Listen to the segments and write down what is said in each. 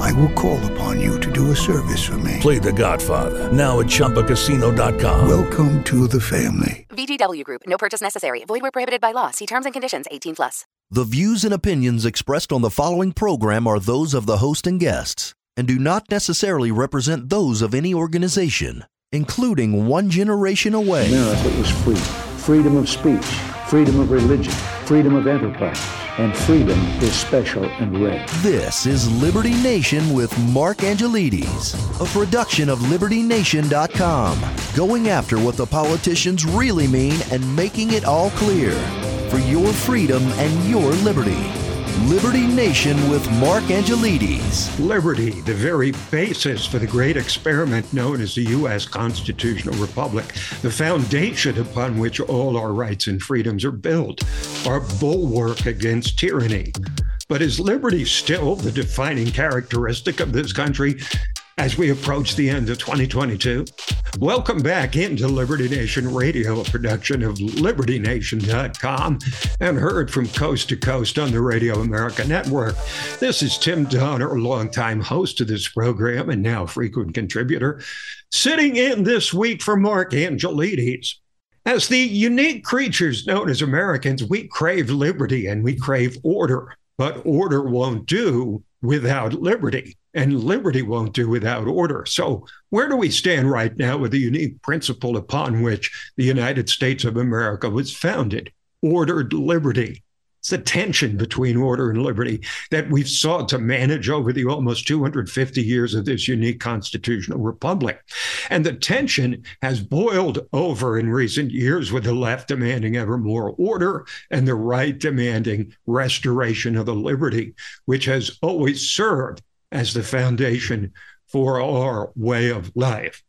I will call upon you to do a service for me. Play The Godfather now at ChumbaCasino.com. Welcome to the family. VGW Group. No purchase necessary. Void where prohibited by law. See terms and conditions. 18 plus. The views and opinions expressed on the following program are those of the host and guests and do not necessarily represent those of any organization, including One Generation Away. America is free. Freedom of speech, freedom of religion, freedom of enterprise, and freedom is special and rare. This is Liberty Nation with Mark Angelides, a production of LibertyNation.com, going after what the politicians really mean and making it all clear for your freedom and your liberty. Liberty Nation with Mark Angelides. Liberty, the very basis for the great experiment known as the U.S. Constitutional Republic, the foundation upon which all our rights and freedoms are built, our bulwark against tyranny. But is liberty still the defining characteristic of this country as we approach the end of 2022? Welcome back into Liberty Nation Radio, a production of LibertyNation.com and heard from coast to coast on the Radio America Network. This is Tim Donner, a longtime host of this program and now frequent contributor, sitting in this week for Mark Angelides. As the unique creatures known as Americans, we crave liberty and we crave order, but order won't do without liberty and liberty won't do without order. So, where do we stand right now with the unique principle upon which the United States of America was founded? Ordered liberty. It's the tension between order and liberty that we've sought to manage over the almost 250 years of this unique constitutional republic. And the tension has boiled over in recent years with the left demanding ever more order and the right demanding restoration of the liberty, which has always served as the foundation for our way of life.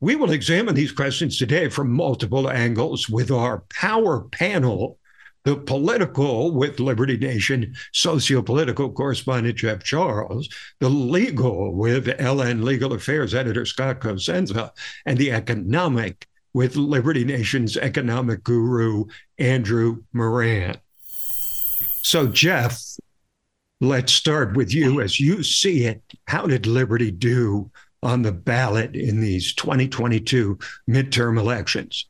We will examine these questions today from multiple angles with our power panel the political with Liberty Nation socio-political correspondent Jeff Charles, the legal with LN Legal Affairs editor Scott Cosenza, and the economic with Liberty Nation's economic guru Andrew Moran. So, Jeff, let's start with you as you see it. How did Liberty do on the ballot in these 2022 midterm elections?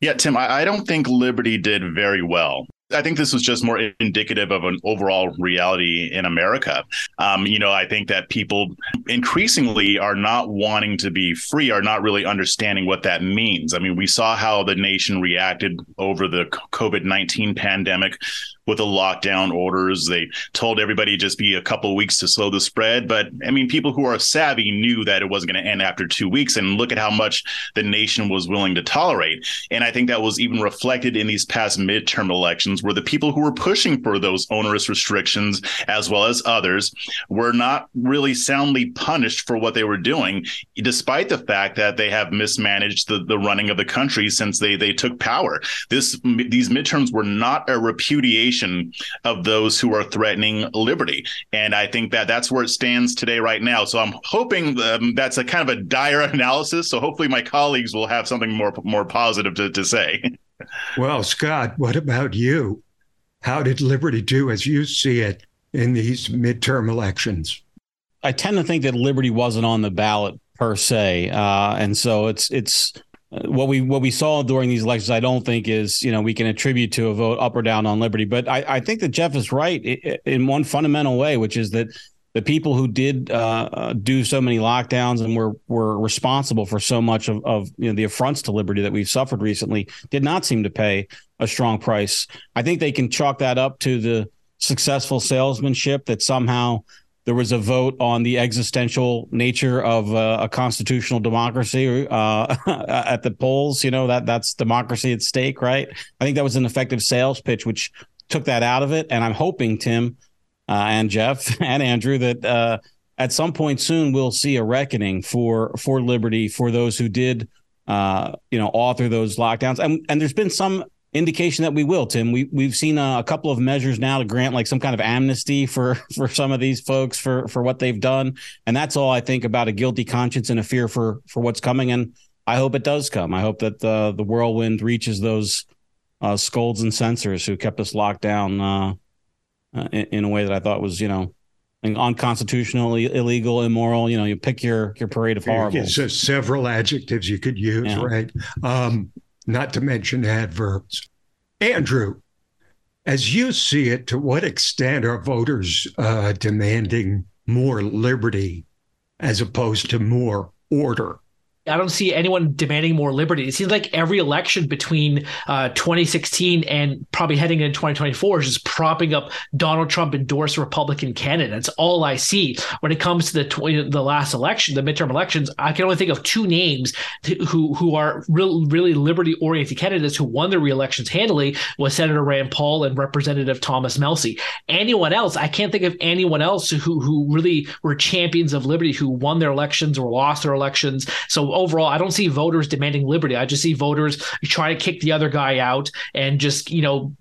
Yeah, Tim, I, I don't think Liberty did very well. I think this was just more indicative of an overall reality in America. Um, you know, I think that people increasingly are not wanting to be free, are not really understanding what that means. I mean, we saw how the nation reacted over the COVID 19 pandemic with the lockdown orders. They told everybody just be a couple weeks to slow the spread. But I mean, people who are savvy knew that it wasn't going to end after two weeks. And look at how much the nation was willing to tolerate. And I think that was even reflected in these past midterm elections, where the people who were pushing for those onerous restrictions, as well as others, were not really soundly punished for what they were doing, despite the fact that they have mismanaged the, the running of the country since they, they took power. This These midterms were not a repudiation of those who are threatening liberty. And I think that that's where it stands today, right now. So I'm hoping um, that's a kind of a dire analysis. So hopefully my colleagues will have something more more positive to, to say. Well, Scott, what about you? How did liberty do as you see it in these midterm elections? I tend to think that liberty wasn't on the ballot per se, uh, and so it's it's what we what we saw during these elections, I don't think is you know we can attribute to a vote up or down on liberty. But I, I think that Jeff is right in one fundamental way, which is that the people who did uh, uh, do so many lockdowns and were were responsible for so much of, of you know the affronts to liberty that we've suffered recently did not seem to pay a strong price. I think they can chalk that up to the successful salesmanship that somehow there was a vote on the existential nature of uh, a constitutional democracy uh, at the polls. You know that that's democracy at stake, right? I think that was an effective sales pitch, which took that out of it. And I'm hoping Tim uh, and Jeff and Andrew that uh, at some point soon we'll see a reckoning for for liberty for those who did uh, you know, author those lockdowns. And and there's been some indication that we will, Tim. We we've seen a, a, couple of measures now to grant like some kind of amnesty for for some of these folks for for what they've done, and that's all I think about a guilty conscience and a fear for for what's coming. And I hope it does come. I hope that the the whirlwind reaches those uh, scolds and censors who kept us locked down uh, uh, in, in, a way that I thought was, you know, unconstitutional, illegal, immoral. You know, you pick your your parade of horribles. So several adjectives you could use, yeah. right? Um, not to mention adverbs. Andrew, as you see it, to what extent are voters uh, demanding more liberty as opposed to more order? I don't see anyone demanding more liberty. It seems like every election between uh, 2016 and probably heading into 2024 is just propping up Donald Trump endorsed Republican candidates. all I see when it comes to the tw- the last election, the midterm elections. I can only think of two names who who are real, really liberty oriented candidates who won their re-elections handily was Senator Rand Paul and Representative Thomas Massie. Anyone else, I can't think of anyone else who who really were champions of liberty who won their elections or lost their elections. So overall, I don't see voters demanding liberty. I just see voters trying to kick the other guy out and just, you know,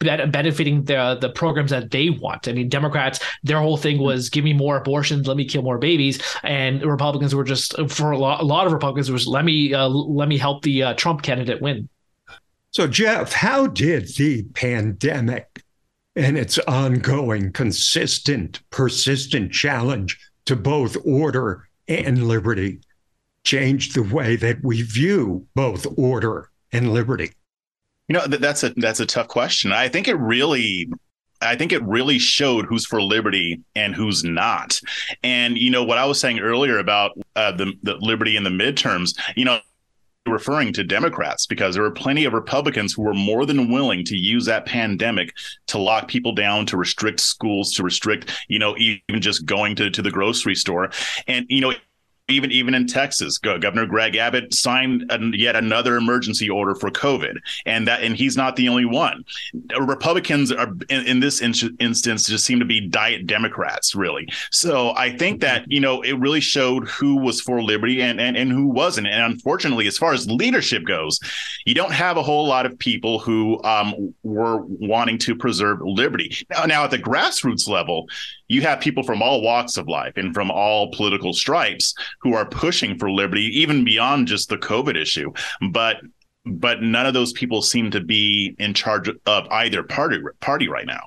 benefiting the the programs that they want. I mean, Democrats, their whole thing was give me more abortions, let me kill more babies, and Republicans were just for a lot, a lot of Republicans was let me uh, let me help the uh, Trump candidate win. So, Jeff, how did the pandemic and its ongoing, consistent, persistent challenge to both order and liberty changed the way that we view both order and liberty? You know, that's a that's a tough question. I think it really I think it really showed who's for liberty and who's not. And you know what I was saying earlier about uh, the the liberty in the midterms. You know, referring to Democrats because there were plenty of Republicans who were more than willing to use that pandemic to lock people down, to restrict schools, to restrict, you know, even just going to, to the grocery store. And, you know, even even in Texas, Governor Greg Abbott signed yet another emergency order for COVID, and that and he's not the only one. Republicans are in, in this in- instance just seem to be diet Democrats, really. So I think that you know it really showed who was for liberty and and, and who wasn't. And unfortunately, as far as leadership goes, you don't have a whole lot of people who um, were wanting to preserve liberty. Now, now at the grassroots level, you have people from all walks of life and from all political stripes who are pushing for liberty, even beyond just the COVID issue. But but none of those people seem to be in charge of either party party right now.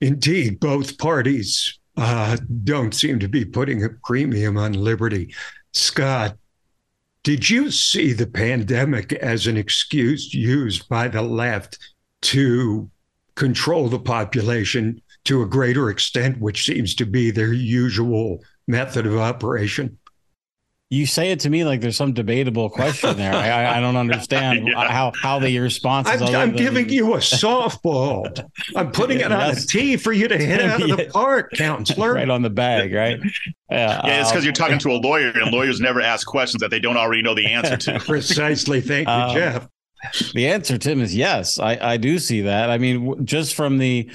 Indeed, both parties uh, don't seem to be putting a premium on liberty. Scott, did you see the pandemic as an excuse used by the left to control the population to a greater extent, which seems to be their usual method of operation? You say it to me like there's some debatable question there. I, I don't understand yeah. how how the response is. I'm, I'm giving you a softball. I'm putting it on a tee for you to hit out of the park, counselor. right on the bag, right? Yeah, yeah it's because you're talking to a lawyer, and lawyers never ask questions that they don't already know the answer to. Precisely. Thank you, um, Jeff. The answer, Tim, is yes. I, I do see that. I mean, just from the,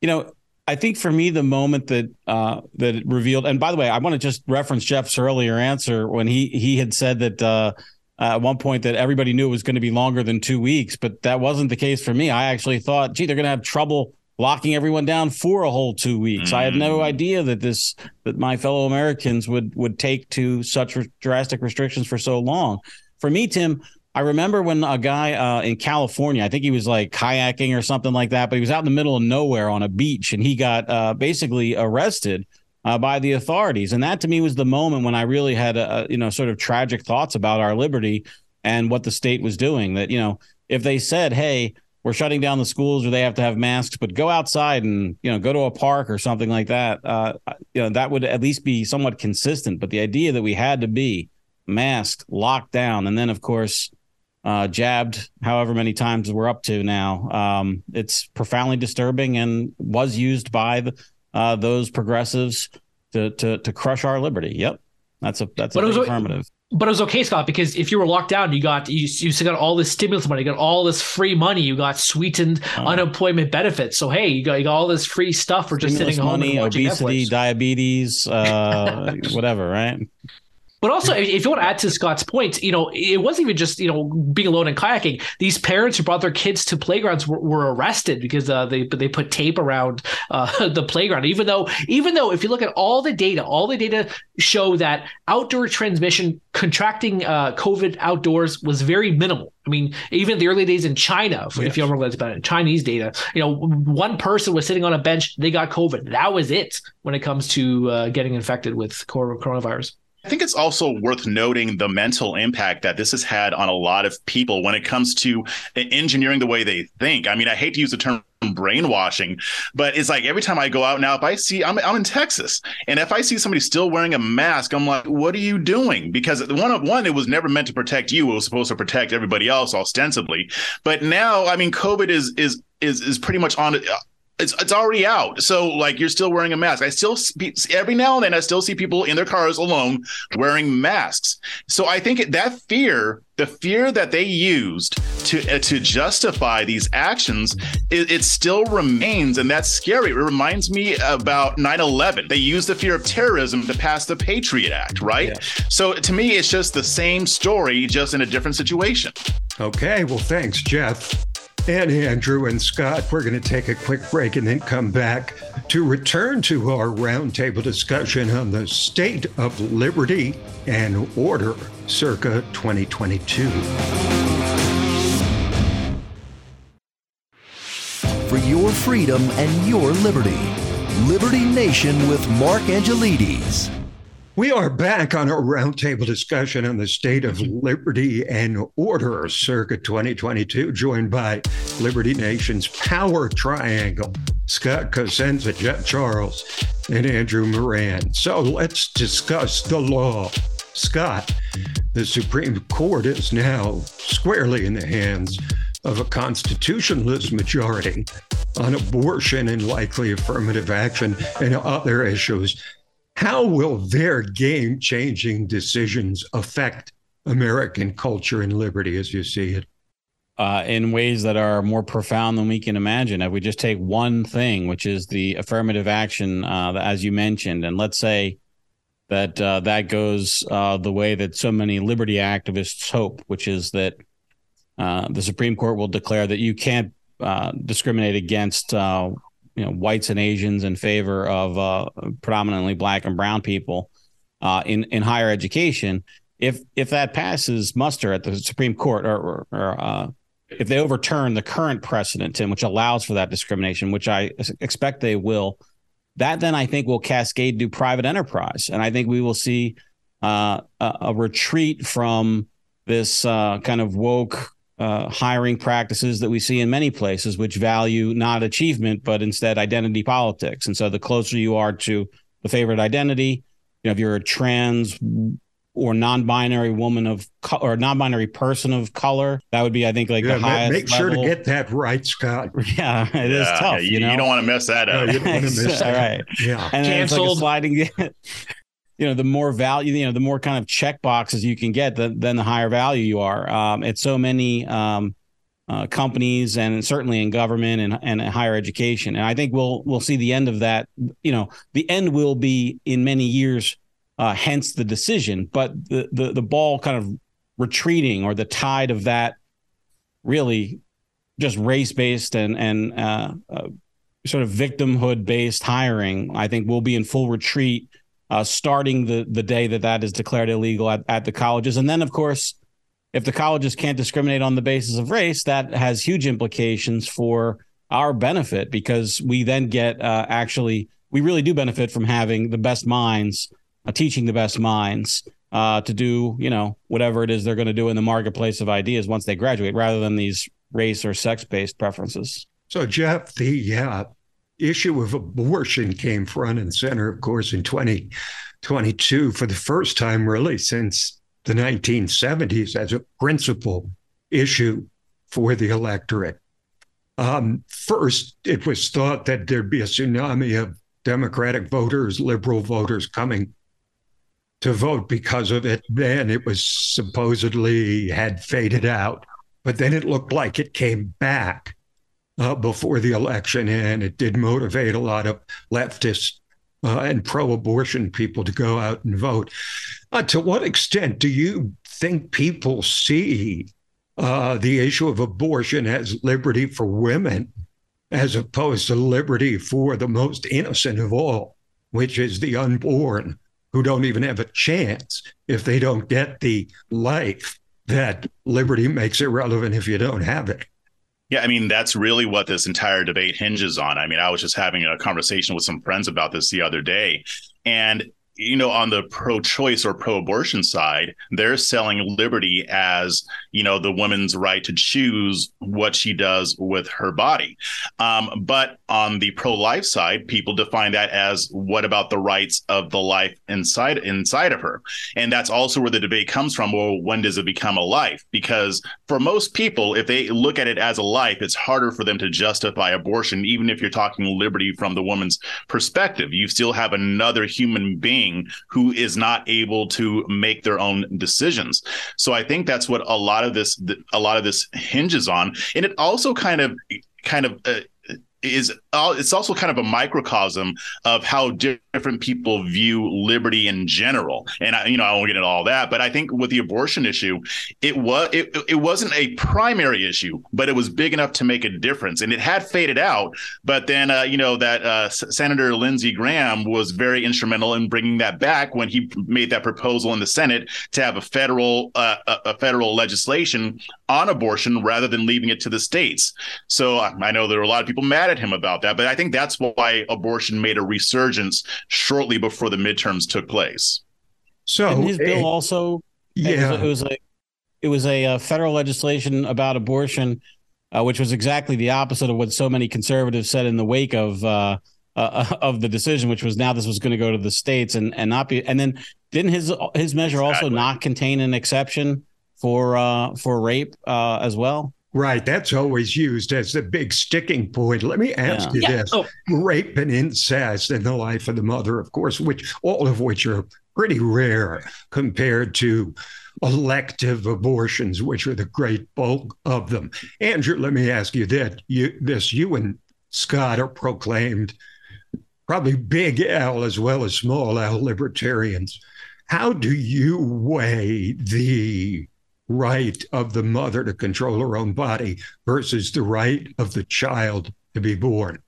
you know, I think for me, the moment that uh, that revealed, and by the way, I want to just reference Jeff's earlier answer when he he had said that uh, at one point that everybody knew it was going to be longer than two weeks, but that wasn't the case for me. I actually thought, gee, they're going to have trouble locking everyone down for a whole two weeks. Mm. I had no mm. idea that this that my fellow Americans would would take to such drastic restrictions for so long. For me, Tim, I remember when a guy uh, in California, I think he was like kayaking or something like that, but he was out in the middle of nowhere on a beach and he got uh, basically arrested uh, by the authorities. And that to me was the moment when I really had a, you know sort of tragic thoughts about our liberty and what the state was doing. That you know if they said, "Hey," we're shutting down the schools or they have to have masks, but go outside and you know go to a park or something like that. Uh, you know that would at least be somewhat consistent. But the idea that we had to be masked, locked down, and then of course uh, jabbed however many times we're up to now. Um, it's profoundly disturbing and was used by the, uh, those progressives to, to to crush our liberty. Yep, that's a that's but a affirmative. But it was okay, Scott, because if you were locked down, you got you, you still got all this stimulus money, you got all this free money, you got sweetened uh, unemployment benefits. So hey, you got, you got all this free stuff for just sitting home money, obesity, Netflix. diabetes, uh, whatever, right? But also, if you want to add to Scott's point, you know, it wasn't even just you know being alone and kayaking. These parents who brought their kids to playgrounds were, were arrested because uh, they they put tape around uh, the playground. Even though, even though, if you look at all the data, all the data show that outdoor transmission, contracting uh, COVID outdoors was very minimal. I mean, even the early days in China, yes. if you remember about it, Chinese data, you know, one person was sitting on a bench, they got COVID. That was it when it comes to uh, getting infected with coronavirus. I think it's also worth noting the mental impact that this has had on a lot of people when it comes to engineering the way they think. I mean, I hate to use the term brainwashing, but it's like every time I go out now, if I see, I'm, I'm in Texas, and if I see somebody still wearing a mask, I'm like, what are you doing? Because one of one, it was never meant to protect you; it was supposed to protect everybody else, ostensibly. But now, I mean, COVID is is is is pretty much on it's it's already out. So like you're still wearing a mask. I still every now and then I still see people in their cars alone wearing masks. So I think that fear, the fear that they used to uh, to justify these actions, it, it, still remains, and that's scary. It reminds me about 9/11. They used the fear of terrorism to pass the Patriot Act, right? Yeah. So to me, it's just the same story, just in a different situation. Okay, well, thanks, Jeff and Andrew and Scott. We're going to take a quick break and then come back to return to our roundtable discussion on the state of liberty and order circa 2022. For your freedom and your liberty, Liberty Nation with Mark Angelides. We are back on our roundtable discussion on the state of mm-hmm. liberty and order circa 2022, joined by Liberty Nation's Power Triangle, Scott Cosenza, Jeff Charles, and Andrew Moran. So let's discuss the law. Scott, the Supreme Court is now squarely in the hands of a constitutionalist majority on abortion and likely affirmative action and other issues. How will their game changing decisions affect American culture and liberty as you see it? Uh, in ways that are more profound than we can imagine. If we just take one thing, which is the affirmative action, uh, as you mentioned, and let's say that uh, that goes uh, the way that so many liberty activists hope, which is that uh, the Supreme Court will declare that you can't uh, discriminate against you know whites and Asians in favor of uh, predominantly black and brown people uh, in in higher education. If if that passes muster at the Supreme Court, or, or, or uh, if they overturn the current precedent, Tim, which allows for that discrimination, which I expect they will, that then I think will cascade to private enterprise, and I think we will see uh, a, a, retreat from this uh, kind of woke uh, hiring practices that we see in many places, which value not achievement, but instead identity politics. And so the closer you are to the favorite identity, you know, if you're a trans or non-binary woman of co- or non-binary person of color, that would be, I think, like yeah, the highest. Make sure level. to get that right, Scott. Yeah, it yeah, is tough. Yeah, you, you, know? you, don't want to mess that up. No, you don't want to miss that. right. Yeah, and Canceled. It's like sliding you know the more value you know the more kind of check boxes you can get the, then the higher value you are. Um, it's so many um, uh, companies and certainly in government and, and higher education. And i think we'll we'll see the end of that. You know the end will be in many years uh, hence the decision but the, the the ball kind of retreating or the tide of that really just race based and and uh, uh, sort of victimhood based hiring i think will be in full retreat uh, starting the the day that that is declared illegal at, at the colleges. And then, of course, if the colleges can't discriminate on the basis of race, that has huge implications for our benefit because we then get uh, actually we really do benefit from having the best minds uh, teaching the best minds uh, to do you know whatever it is they're going to do in the marketplace of ideas once they graduate rather than these race or sex based preferences. So Jeff, the uh, issue of abortion came front and center, of course, in 2022 for the first time, really, since the 1970s as a principal issue for the electorate. Um, first, it was thought that there'd be a tsunami of Democratic voters, liberal voters coming to vote because of it. Then it was supposedly had faded out, but then it looked like it came back uh, before the election, and it did motivate a lot of leftist uh, and pro abortion people to go out and vote. Uh, to what extent do you think people see uh, the issue of abortion as liberty for women as opposed to liberty for the most innocent of all, which is the unborn, who don't even have a chance if they don't get the life that liberty makes irrelevant if you don't have it. Yeah, I mean, that's really what this entire debate hinges on. I mean, I was just having a conversation with some friends about this the other day. And you know, on the pro-choice or pro-abortion side, they're selling liberty as you know the woman's right to choose what she does with her body. Um, but on the pro-life side, people define that as what about the rights of the life inside inside of her, and that's also where the debate comes from. Well, when does it become a life? Because for most people, if they look at it as a life, it's harder for them to justify abortion, even if you're talking liberty from the woman's perspective. You still have another human being being who is not able to make their own decisions. So I think that's what a lot of this a lot of this hinges on, and it also kind of kind of uh, is it's also kind of a microcosm of how different people view liberty in general. And I, you know, I won't get into all that, but I think with the abortion issue, it was it, it wasn't a primary issue, but it was big enough to make a difference, and it had faded out. But then, uh, you know, that uh, Senator Lindsey Graham was very instrumental in bringing that back when he made that proposal in the Senate to have a federal uh, a federal legislation on abortion rather than leaving it to the states. So I know there were a lot of people mad at him about that, but I think that's why abortion made a resurgence shortly before the midterms took place. So Didn't his bill also, yeah, it was, a it was a uh, federal legislation about abortion, uh, which was exactly the opposite of what so many conservatives said in the wake of. Uh, uh, of the decision, which was now this was going to go to the states and, and not be, and then didn't his his measure exactly. also not contain an exception for uh, for rape uh, as well? Right. That's always used as the big sticking point. Let me ask yeah. you yeah. this oh. rape and incest in the life of the mother, of course, which all of which are pretty rare compared to elective abortions, which are the great bulk of them. Andrew, let me ask you that you this you and Scott are proclaimed probably big L as well as small L libertarians. How do you weigh the right of the mother to control her own body versus the right of the child to be born.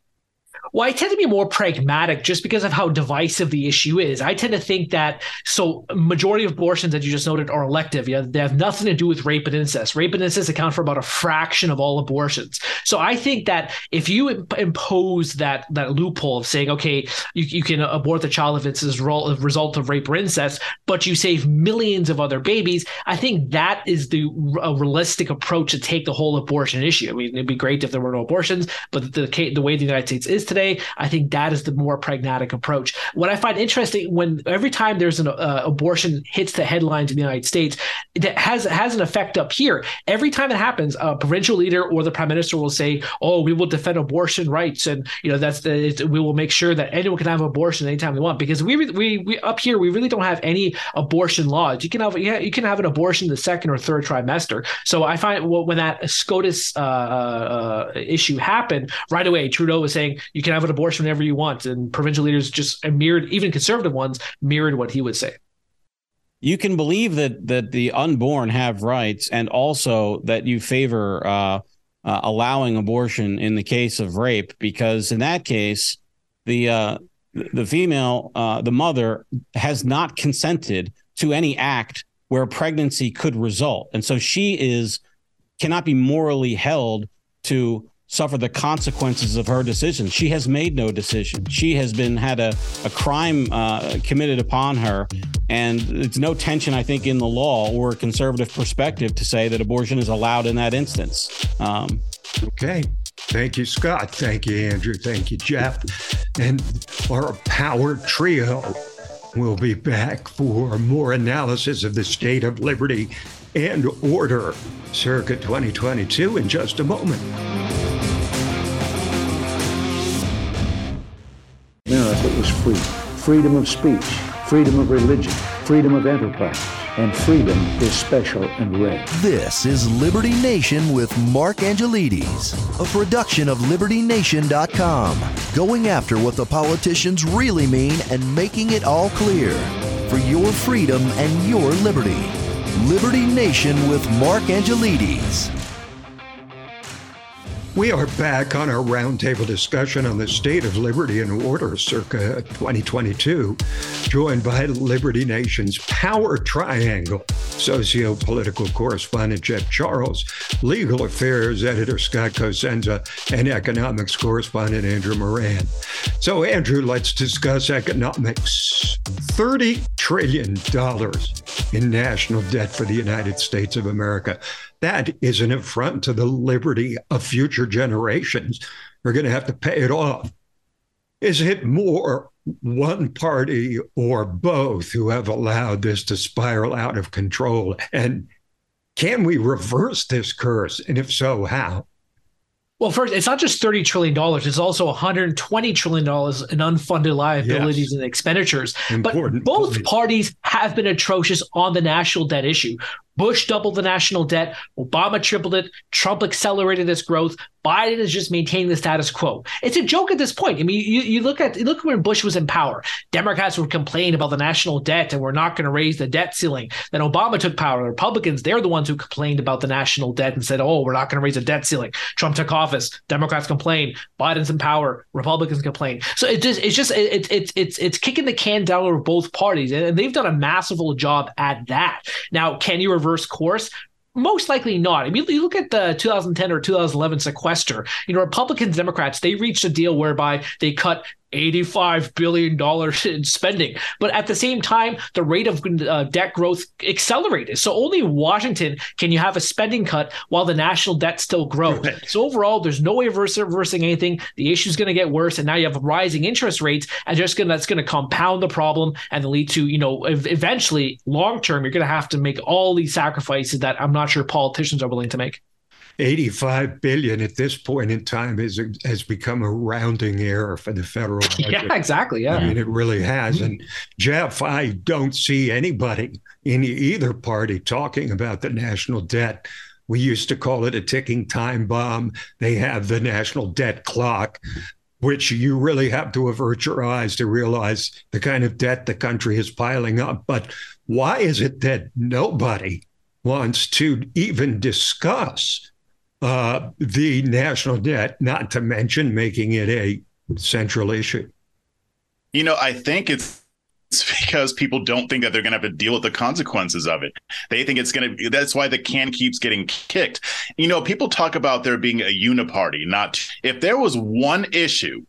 Well, I tend to be more pragmatic just because of how divisive the issue is. I tend to think that so majority of abortions that you just noted are elective. Yeah, they have nothing to do with rape and incest. Rape and incest account for about a fraction of all abortions. So I think that if you impose that that loophole of saying, okay, you, you can abort the child if it's a result of rape or incest, but you save millions of other babies, I think that is the realistic approach to take the whole abortion issue. I mean, it'd be great if there were no abortions, but the the way the United States is today today. I think that is the more pragmatic approach. What I find interesting when every time there's an uh, abortion hits the headlines in the United States, it has has an effect up here. Every time it happens, a provincial leader or the prime minister will say, "Oh, we will defend abortion rights, and you know that's the we will make sure that anyone can have abortion anytime they want." Because we we we up here we really don't have any abortion laws. You can have yeah, you can have an abortion the second or third trimester. So I find when that SCOTUS uh, uh, issue happened, right away Trudeau was saying you can have an abortion whenever you want. And provincial leaders just mirrored, even conservative ones mirrored what he would say. You can believe that that the unborn have rights, and also that you favor uh, uh, allowing abortion in the case of rape, because in that case, the uh, the female, uh, the mother, has not consented to any act where pregnancy could result, and so she is cannot be morally held to suffer the consequences of her decision. She has made no decision. She has been had a, a crime uh, committed upon her, and it's no tension, I think, in the law or a conservative perspective to say that abortion is allowed in that instance. Um, okay. Thank you, Scott. Thank you, Andrew. Thank you, Jeff. And our power trio will be back for more analysis of the state of liberty and order circa 2022 in just a moment. Free. Freedom of speech, freedom of religion, freedom of enterprise, and freedom is special and rare. This is Liberty Nation with Mark Angelides, a production of LibertyNation.com, going after what the politicians really mean and making it all clear for your freedom and your liberty. Liberty Nation with Mark Angelides. We are back on our roundtable discussion on the state of liberty and order circa 2022, joined by Liberty Nation's Power Triangle, socio political correspondent Jeff Charles, legal affairs editor Scott Cosenza, and economics correspondent Andrew Moran. So, Andrew, let's discuss economics. $30 trillion in national debt for the United States of America. That is an affront to the liberty of future generations. We're going to have to pay it off. Is it more one party or both who have allowed this to spiral out of control? And can we reverse this curse? And if so, how? Well, first, it's not just $30 trillion. It's also $120 trillion in unfunded liabilities yes. and expenditures. Important but both parties have been atrocious on the national debt issue. Bush doubled the national debt. Obama tripled it. Trump accelerated this growth. Biden is just maintaining the status quo. It's a joke at this point. I mean, you, you look at look when Bush was in power. Democrats would complain about the national debt and we're not going to raise the debt ceiling. Then Obama took power. The Republicans, they're the ones who complained about the national debt and said, "Oh, we're not going to raise the debt ceiling." Trump took office. Democrats complain. Biden's in power. Republicans complain. So it just it's just it's it's it's it's kicking the can down over both parties, and they've done a masterful job at that. Now, can you reverse reverse course? Most likely not. I mean, you look at the 2010 or 2011 sequester. You know, Republicans, Democrats, they reached a deal whereby they cut $85 billion in spending. But at the same time, the rate of uh, debt growth accelerated. So only Washington can you have a spending cut while the national debt still grows. Right. So overall, there's no way of reversing anything. The issue is going to get worse. And now you have rising interest rates and just gonna, that's going to compound the problem and lead to, you know, eventually long term, you're going to have to make all these sacrifices that I'm not sure politicians are willing to make. 85 billion at this point in time is has become a rounding error for the federal budget. yeah, exactly. Yeah. I mean, it really has. Mm-hmm. And Jeff, I don't see anybody in either party talking about the national debt. We used to call it a ticking time bomb. They have the national debt clock, which you really have to avert your eyes to realize the kind of debt the country is piling up. But why is it that nobody wants to even discuss uh, the national debt, not to mention making it a central issue? You know, I think it's it's because people don't think that they're going to have to deal with the consequences of it. They think it's going to. That's why the can keeps getting kicked. You know, people talk about there being a uniparty. Not if there was one issue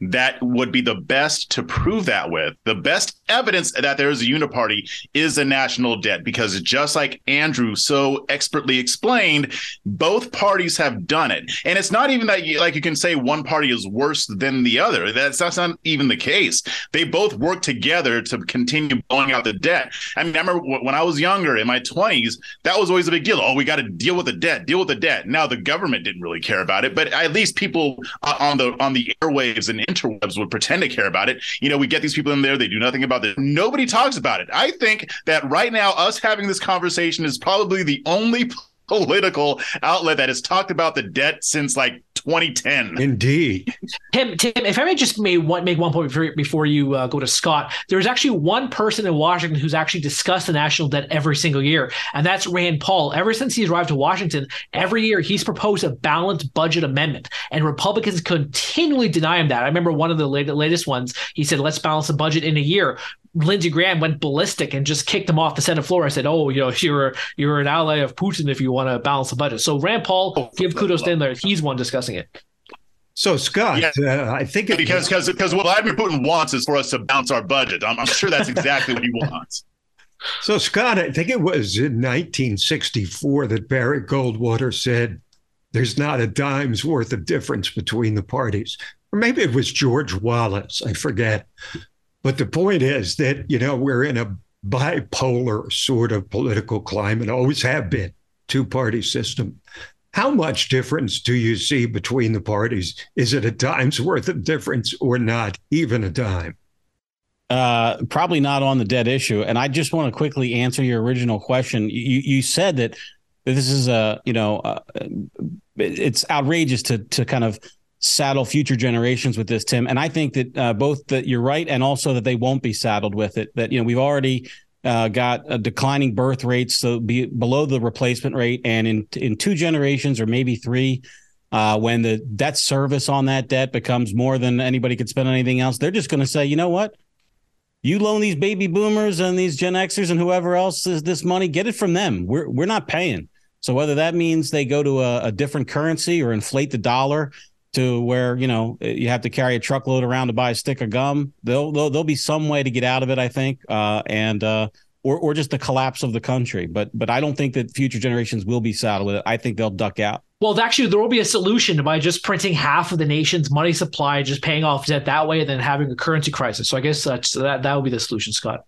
that would be the best to prove that with. The best evidence that there is a uniparty is the national debt, because just like Andrew so expertly explained, both parties have done it. And it's not even that you, like you can say one party is worse than the other. That's, that's not even the case. They both work together to continue blowing out the debt. I mean, I remember when I was younger in my 20s, that was always a big deal. Oh, we got to deal with the debt, deal with the debt. Now the government didn't really care about it, but at least people uh, on the on the airwaves and interwebs would pretend to care about it. You know, we get these people in there, they do nothing about it. Nobody talks about it. I think that right now, us having this conversation is probably the only political outlet that has talked about the debt since like 2010. Indeed. Tim, Tim, if I may just make one, make one point before, before you uh, go to Scott, there's actually one person in Washington who's actually discussed the national debt every single year, and that's Rand Paul. Ever since he's arrived to Washington, every year he's proposed a balanced budget amendment, and Republicans continually deny him that. I remember one of the latest ones, he said, let's balance the budget in a year. Lindsey Graham went ballistic and just kicked him off the Senate floor. I said, "Oh, you know, you're you're an ally of Putin if you want to balance the budget." So Rand Paul, oh, give kudos to him there. He's one discussing it. So Scott, yeah. uh, I think it, because because because what Vladimir Putin wants is for us to bounce our budget. I'm, I'm sure that's exactly what he wants. So Scott, I think it was in 1964 that Barry Goldwater said, "There's not a dime's worth of difference between the parties." Or maybe it was George Wallace. I forget. But the point is that, you know, we're in a bipolar sort of political climate, always have been, two party system. How much difference do you see between the parties? Is it a dime's worth of difference or not even a dime? Uh, probably not on the debt issue. And I just want to quickly answer your original question. You you said that this is a you know uh, it's outrageous to to kind of saddle future generations with this, Tim. And I think that uh, both that you're right and also that they won't be saddled with it. That you know we've already uh, got a declining birth rates, so be below the replacement rate, and in in two generations or maybe three, uh, when the debt service on that debt becomes more than anybody could spend on anything else, they're just going to say, you know what? You loan these baby boomers and these Gen Xers and whoever else is this money, get it from them. We're we're not paying. So whether that means they go to a, a different currency or inflate the dollar to where you know you have to carry a truckload around to buy a stick of gum, there'll there'll, there'll be some way to get out of it, I think, uh, and uh, or or just the collapse of the country. But but I don't think that future generations will be saddled with it. I think they'll duck out. Well, actually, there will be a solution by just printing half of the nation's money supply, just paying off debt that way, and then having a currency crisis. So I guess that's, that that would be the solution, Scott.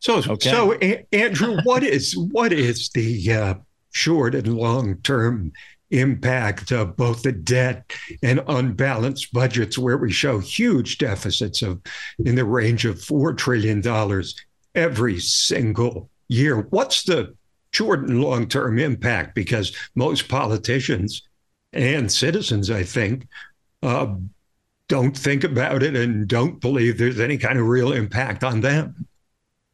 So, okay. so Andrew, what is what is the uh, short and long term impact of both the debt and unbalanced budgets, where we show huge deficits of in the range of four trillion dollars every single year? What's the short and long term impact because most politicians and citizens, I think, uh, don't think about it and don't believe there's any kind of real impact on them.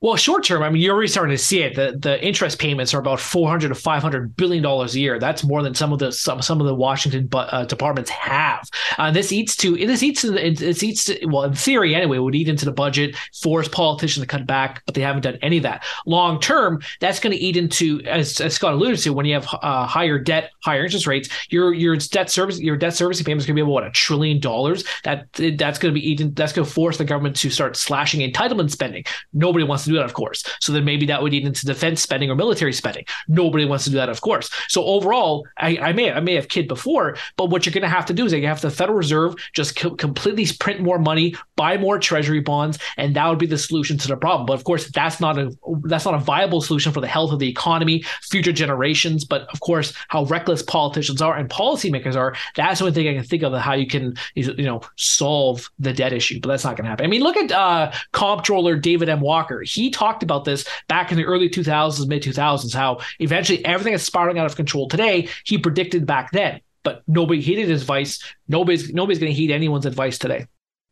Well, short term, I mean, you're already starting to see it. The the interest payments are about 400 to 500 billion dollars a year. That's more than some of the some, some of the Washington uh, departments have. Uh, this eats to this eats to it eats to, well, in theory anyway, would eat into the budget, force politicians to cut back, but they haven't done any of that. Long term, that's going to eat into as, as Scott alluded to, when you have uh, higher debt, higher interest rates, your your debt service your debt servicing payments going to be about what a trillion dollars. That that's going to be eaten. That's going to force the government to start slashing entitlement spending. Nobody wants to do that, of course. So then maybe that would eat into defense spending or military spending. Nobody wants to do that, of course. So overall, I, I may I may have kid before, but what you're going to have to do is you have the Federal Reserve just co- completely print more money, buy more Treasury bonds, and that would be the solution to the problem. But of course, that's not a that's not a viable solution for the health of the economy, future generations. But of course, how reckless politicians are and policymakers are, that's the only thing I can think of how you can you know solve the debt issue. But that's not going to happen. I mean, look at uh, comptroller David M. Walker. He talked about this back in the early 2000s, mid 2000s, how eventually everything is spiraling out of control today. He predicted back then, but nobody heeded his advice. Nobody's nobody's going to heed anyone's advice today.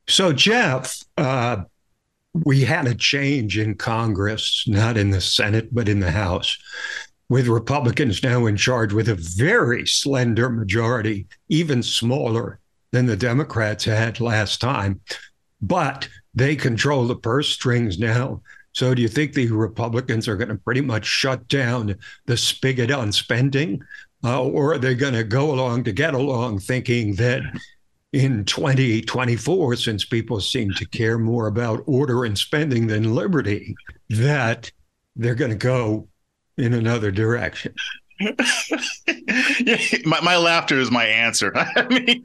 So, Jeff, uh, we had a change in Congress, not in the Senate, but in the House, with Republicans now in charge with a very slender majority, even smaller than the Democrats had last time. But they control the purse strings now. So, do you think the Republicans are going to pretty much shut down the spigot on spending? Uh, or are they going to go along to get along thinking that in 2024, since people seem to care more about order and spending than liberty, that they're going to go in another direction? my, my laughter is my answer. I mean,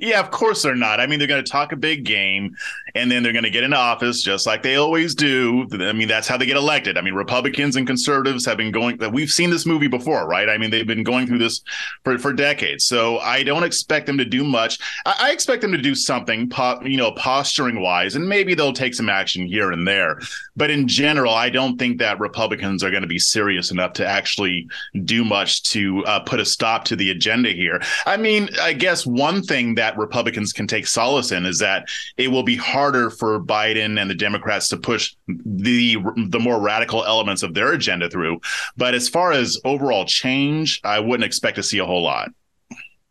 yeah, of course they're not. I mean, they're going to talk a big game and then they're going to get into office just like they always do. I mean, that's how they get elected. I mean, Republicans and conservatives have been going, we've seen this movie before, right? I mean, they've been going through this for, for decades. So I don't expect them to do much. I, I expect them to do something, you know, posturing wise, and maybe they'll take some action here and there. But in general, I don't think that Republicans are going to be serious enough to actually do much to uh, put a stop to the agenda here. I mean, I guess one thing thing that Republicans can take solace in is that it will be harder for Biden and the Democrats to push the the more radical elements of their agenda through. But as far as overall change, I wouldn't expect to see a whole lot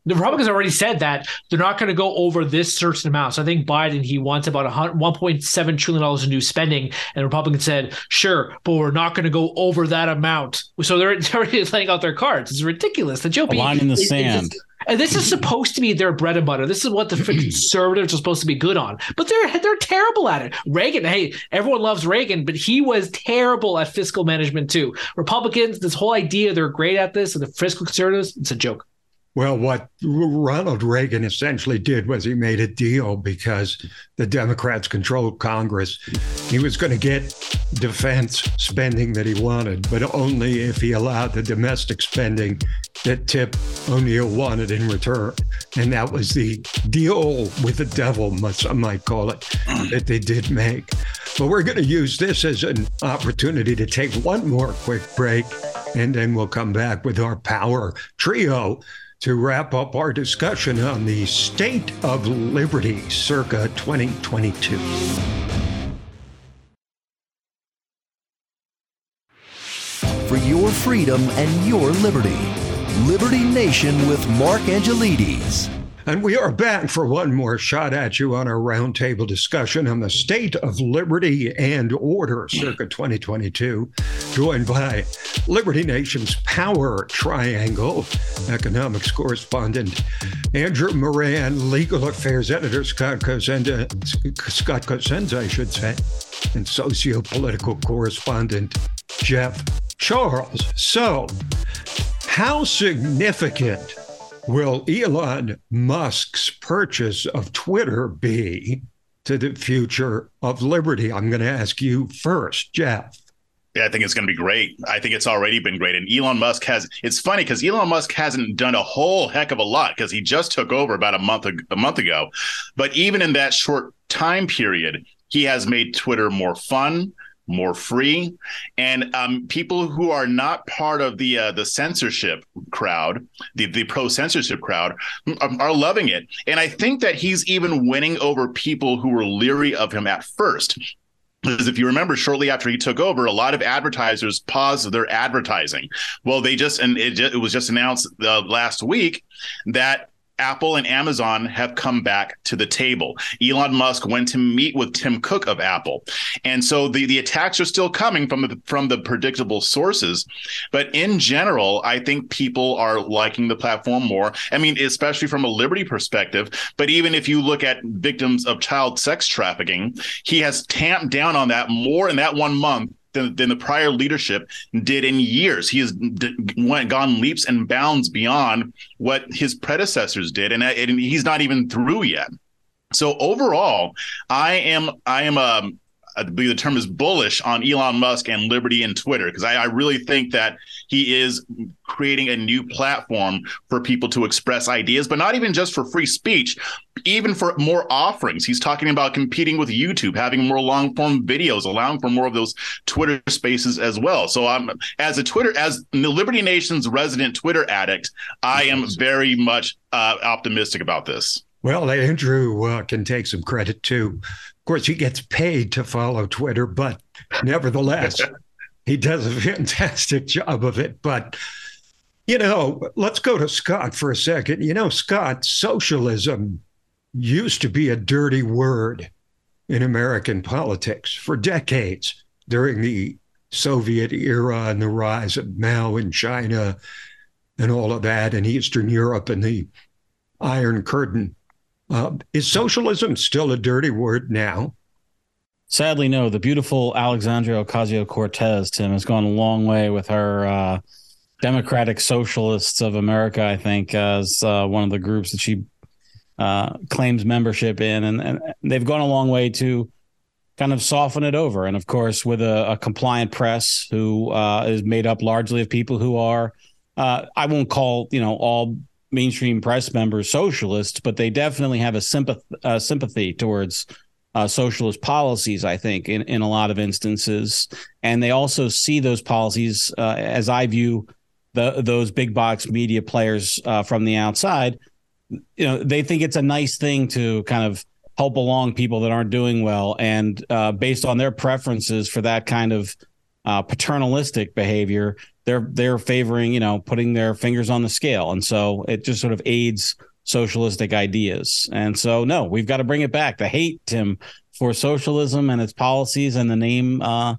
the Republicans already said that they're not going to go over this certain amount. So I think Biden he wants about 1.7 trillion dollars in new spending, and the Republicans said, "Sure, but we're not going to go over that amount." So they're, they're already laying out their cards. It's ridiculous. The joke, a line in the sand. And this is supposed to be their bread and butter. This is what the conservatives are supposed to be good on. But they're they're terrible at it. Reagan, hey, everyone loves Reagan, but he was terrible at fiscal management too. Republicans, this whole idea they're great at this, and the fiscal conservatives, it's a joke. Well, what Ronald Reagan essentially did was he made a deal because the Democrats controlled Congress. He was going to get defense spending that he wanted, but only if he allowed the domestic spending that Tip O'Neill wanted in return. And that was the deal with the devil, some might call it, that they did make. But we're going to use this as an opportunity to take one more quick break, and then we'll come back with our power trio to wrap up our discussion on the state of liberty circa 2022. For your freedom and your liberty. Liberty Nation with Mark Angelides. And we are back for one more shot at you on our roundtable discussion on the state of liberty and order circa 2022, joined by Liberty Nation's Power Triangle economics correspondent Andrew Moran, legal affairs editor Scott Cosenza, Scott Cosenza, I should say, and socio-political correspondent Jeff Charles. So, how significant will Elon Musk's purchase of Twitter be to the future of liberty? I'm going to ask you first, Jeff. Yeah, I think it's going to be great. I think it's already been great. And Elon Musk has, it's funny because Elon Musk hasn't done a whole heck of a lot because he just took over about a month, a month ago. But even in that short time period, he has made Twitter more fun, more free, and um, people who are not part of the uh, the censorship crowd, the the pro censorship crowd, are, are loving it. And I think that he's even winning over people who were leery of him at first. Because if you remember shortly after he took over a lot of advertisers paused their advertising. Well they just and it, just, it was just announced uh, last week that Apple and Amazon have come back to the table. Elon Musk went to meet with Tim Cook of Apple. And so the, the attacks are still coming from the from the predictable sources. But in general, I think people are liking the platform more. I mean, especially from a liberty perspective. But even if you look at victims of child sex trafficking, he has tamped down on that more in that one month than, than the prior leadership did in years. He has d- went gone leaps and bounds beyond what his predecessors did, and, and he's not even through yet. So overall, I am I am um, I believe the term is bullish on Elon Musk and Liberty and Twitter because I, I, really think that he is creating a new platform for people to express ideas, but not even just for free speech, even for more offerings. He's talking about competing with YouTube, having more long form videos, allowing for more of those Twitter spaces as well. So I'm as a Twitter as the Liberty Nation's resident Twitter addict, I am very much uh, optimistic about this. Well, Andrew uh, can take some credit too. Of course, he gets paid to follow Twitter, but nevertheless, he does a fantastic job of it. But, you know, let's go to Scott for a second. You know, Scott, socialism used to be a dirty word in American politics for decades during the Soviet era and the rise of Mao in China and all of that, in Eastern Europe and the Iron Curtain uh, is socialism still a dirty word now? Sadly, no. The beautiful Alexandria Ocasio Cortez, Tim, has gone a long way with her uh, Democratic Socialists of America, I think, as uh, one of the groups that she uh, claims membership in. And, and, they've gone a long way to kind of soften it over. And of course, with a, a compliant press who uh, is made up largely of people who are, uh, I won't call, you know, all mainstream press members socialists, but they definitely have a sympath- uh, sympathy towards uh, socialist policies, I think, in, in a lot of instances. And they also see those policies, uh, as I view the, those big box media players uh, from the outside, you know, they think it's a nice thing to kind of help along people that aren't doing well. And uh, based on their preferences for that kind of uh, paternalistic behavior, they're they're favoring you know putting their fingers on the scale, and so it just sort of aids socialistic ideas. And so no, we've got to bring it back. The hate, Tim, for socialism and its policies and the name uh,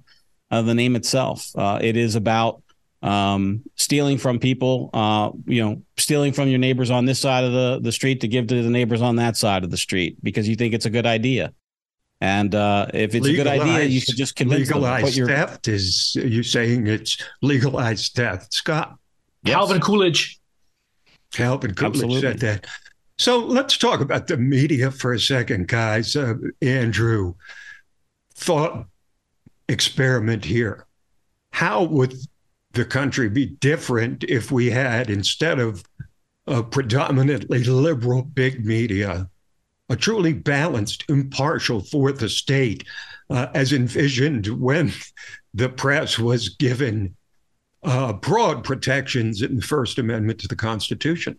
uh the name itself. Uh, it is about um, stealing from people, uh, you know, stealing from your neighbors on this side of the, the street to give to the neighbors on that side of the street because you think it's a good idea. And uh, if it's legalized, a good idea, you should just convince legalized them. Your... theft is you saying it's legalized theft, Scott? Yes. Calvin Coolidge. Calvin Coolidge Absolutely. said that. So let's talk about the media for a second, guys. Uh, Andrew, thought experiment here. How would the country be different if we had, instead of a predominantly liberal big media, a truly balanced, impartial fourth estate, uh, as envisioned when the press was given uh, broad protections in the First Amendment to the Constitution.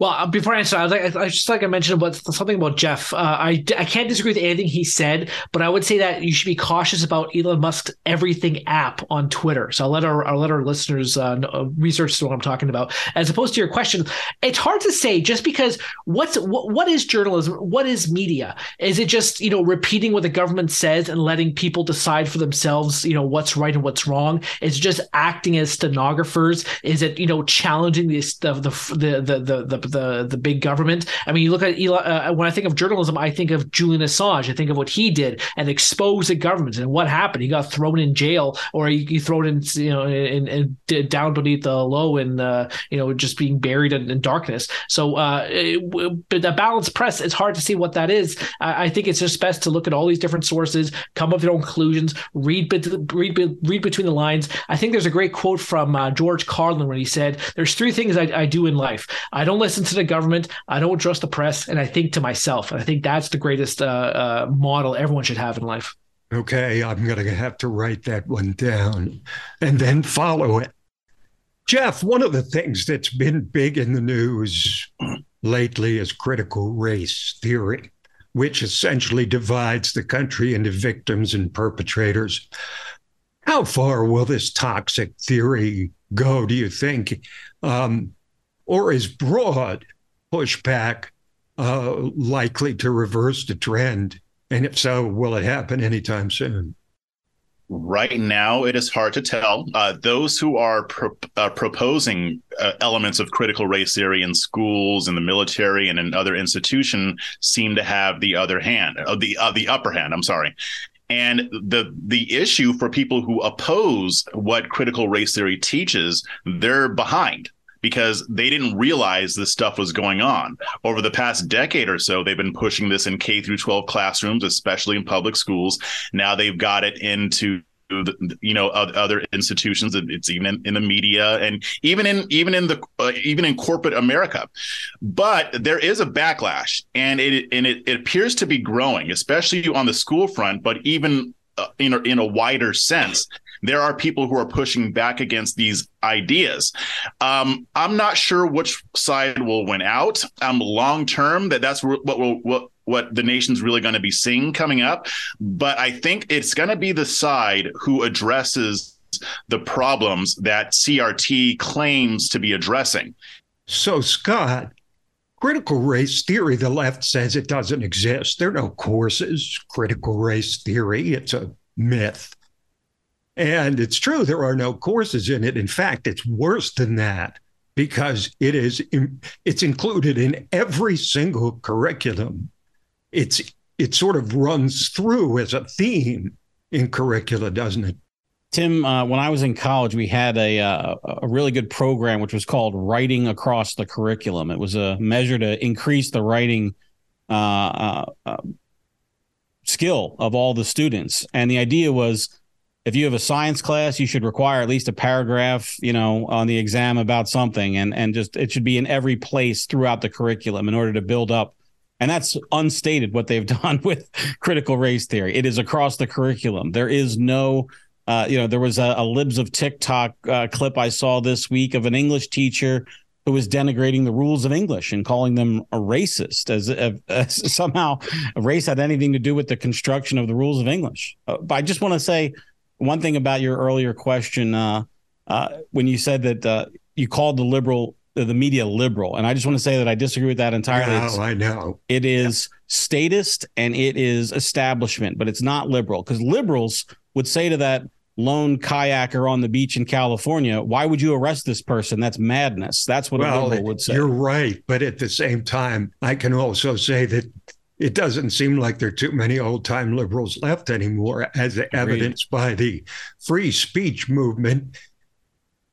Well, uh, before I answer, I, was like, I just like I mentioned about something about Jeff. Uh, I I can't disagree with anything he said, but I would say that you should be cautious about Elon Musk's Everything app on Twitter. So I'll let our let our listeners uh, uh research what I'm talking about. As opposed to your question, it's hard to say just because what's what what is journalism? What is media? Is it just you know repeating what the government says and letting people decide for themselves? You know what's right and what's wrong? Is it just acting as stenographers? Is it you know challenging the the the the the, the the the big government. I mean, you look at Elon, uh, when I think of journalism, I think of Julian Assange. I think of what he did and exposed the government and what happened. He got thrown in jail, or he, he thrown in you know in, in, in, down beneath the low and uh, you know just being buried in, in darkness. So, uh, it, the balanced press, it's hard to see what that is. I, I, think it's just best to look at all these different sources, come up with your own conclusions, read read read between the lines. I think there's a great quote from uh, George Carlin when he said, "There's three things I, I do in life. I don't listen listen to the government. I don't trust the press, and I think to myself. And I think that's the greatest uh, uh, model everyone should have in life. Okay, I'm going to have to write that one down and then follow it. Jeff, one of the things that's been big in the news lately is critical race theory, which essentially divides the country into victims and perpetrators. How far will this toxic theory go, do you think? Um, or is broad pushback uh, likely to reverse the trend? And if so, will it happen anytime soon? Right now, it is hard to tell. Uh, those who are pro- uh, proposing uh, elements of critical race theory in schools, in the military, and in other institutions seem to have the other hand, uh, the uh, the upper hand. I'm sorry. And the the issue for people who oppose what critical race theory teaches, they're behind because they didn't realize this stuff was going on. Over the past decade or so, they've been pushing this in K through 12 classrooms, especially in public schools. Now they've got it into you know other institutions it's even in, the media and even in even in the uh, even in corporate america but there is a backlash and it and it, it appears to be growing especially on the school front but even uh, in, in a wider sense there are people who are pushing back against these ideas. Um, I'm not sure which side will win out. Um, long term, that that's what will what what the nation's really going to be seeing coming up. But I think it's going to be the side who addresses the problems that CRT claims to be addressing. So, Scott, critical race theory, the left says it doesn't exist. There are no courses, critical race theory. It's a myth. And it's true, there are no courses in it. In fact, it's worse than that because it is it's included in every single curriculum. It's it sort of runs through as a theme in curricula, doesn't it? Tim, uh, when I was in college, we had a uh, a really good program which was called Writing Across the Curriculum. It was a measure to increase the writing uh, uh, uh skill of all the students, and the idea was if you have a science class, you should require at least a paragraph, you know, on the exam about something, and and just it should be in every place throughout the curriculum in order to build up. And that's unstated what they've done with critical race theory. It is across the curriculum. There is no, uh, you know, there was a, a Libs of TikTok uh, clip I saw this week of an English teacher who was denigrating the rules of English and calling them a racist, as, as somehow race had anything to do with the construction of the rules of English. Uh, but I just want to say one thing about your earlier question, uh, uh, when you said that uh, you called the liberal uh, the media liberal, and I just want to say that I disagree with that entirely. Oh, I know. It is yeah. statist and it is establishment, but it's not liberal because liberals would say to that lone kayaker on the beach in California, why would you arrest this person? That's madness. That's what well, a liberal would say. You're right, but at the same time, I can also say that it doesn't seem like there are too many old time liberals left anymore, as Agreed. evidenced by the free speech movement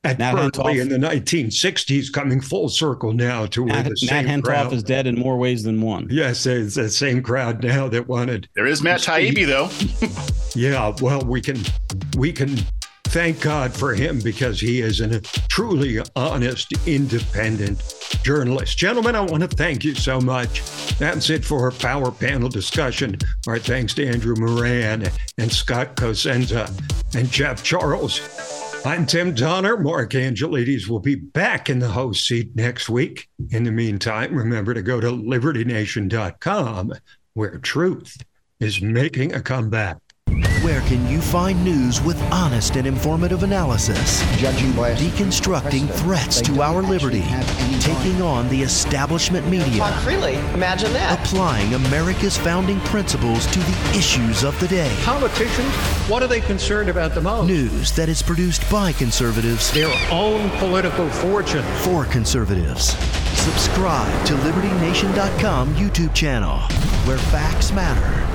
at Nat Berkeley Hentoff, in the 1960s, coming full circle now to where Nat, the same Nat Hentoff crowd, is dead in more ways than one. Yes, it's the same crowd now that wanted. There is Matt Taibbi, though. yeah, well, we can we can thank God for him because he is a truly honest, independent journalist. Gentlemen, I want to thank you so much. That's it for our power panel discussion. Our thanks to Andrew Moran and Scott Cosenza and Jeff Charles. I'm Tim Donner. Mark Angelides will be back in the host seat next week. In the meantime, remember to go to libertynation.com where truth is making a comeback. Where can you find news with honest and informative analysis? Judging by Deconstructing threats to our liberty, taking on the establishment media, Talk freely. Imagine that. applying America's founding principles to the issues of the day. Politicians, what are they concerned about the most? News that is produced by conservatives Their own political fortune. for conservatives. Subscribe to LibertyNation.com YouTube channel, where facts matter.